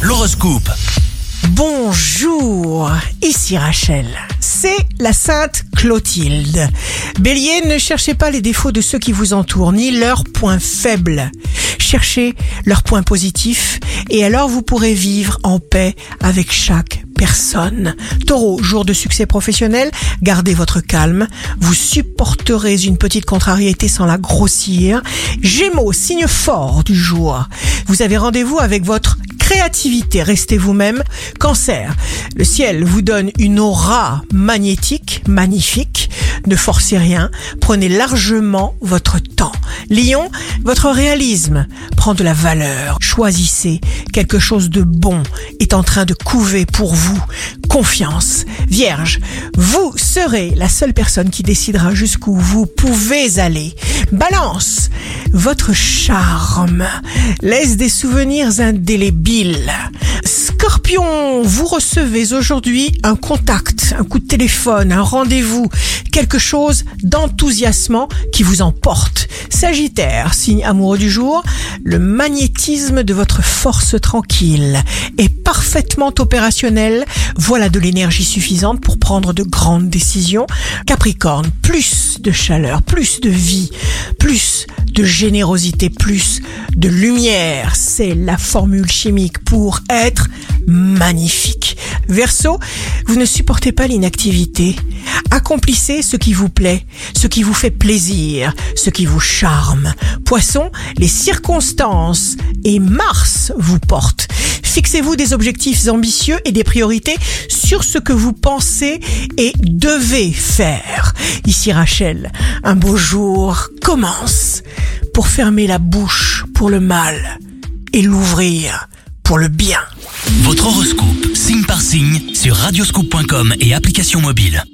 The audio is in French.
L'horoscope. Bonjour, ici Rachel. C'est la sainte Clotilde. Bélier, ne cherchez pas les défauts de ceux qui vous entourent, ni leurs points faibles. Cherchez leurs points positifs et alors vous pourrez vivre en paix avec chaque personne. Taureau, jour de succès professionnel, gardez votre calme. Vous supporterez une petite contrariété sans la grossir. Gémeaux, signe fort du jour. Vous avez rendez-vous avec votre créativité, restez vous-même. Cancer, le ciel vous donne une aura magnétique, magnifique. Ne forcez rien, prenez largement votre temps. Lion, votre réalisme prend de la valeur. Choisissez quelque chose de bon est en train de couver pour vous. Confiance. Vierge, vous serez la seule personne qui décidera jusqu'où vous pouvez aller. Balance, votre charme laisse des souvenirs indélébiles. Scorpion, vous recevez aujourd'hui un contact, un coup de téléphone, un rendez-vous, quelque chose d'enthousiasmant qui vous emporte. Sagittaire, signe amoureux du jour, le magnétisme de votre force tranquille est parfaitement opérationnel. Voilà de l'énergie suffisante pour prendre de grandes décisions. Capricorne, plus de chaleur, plus de vie, plus de générosité, plus de lumière. C'est la formule chimique pour être magnifique. Verseau, vous ne supportez pas l'inactivité. Accomplissez ce qui vous plaît, ce qui vous fait plaisir, ce qui vous charme. Poisson, les circonstances et Mars vous portent. Fixez-vous des objectifs ambitieux et des priorités sur ce que vous pensez et devez faire. Ici Rachel, un beau jour commence pour fermer la bouche pour le mal et l'ouvrir pour le bien. Votre horoscope, signe par signe, sur radioscoop.com et application mobile.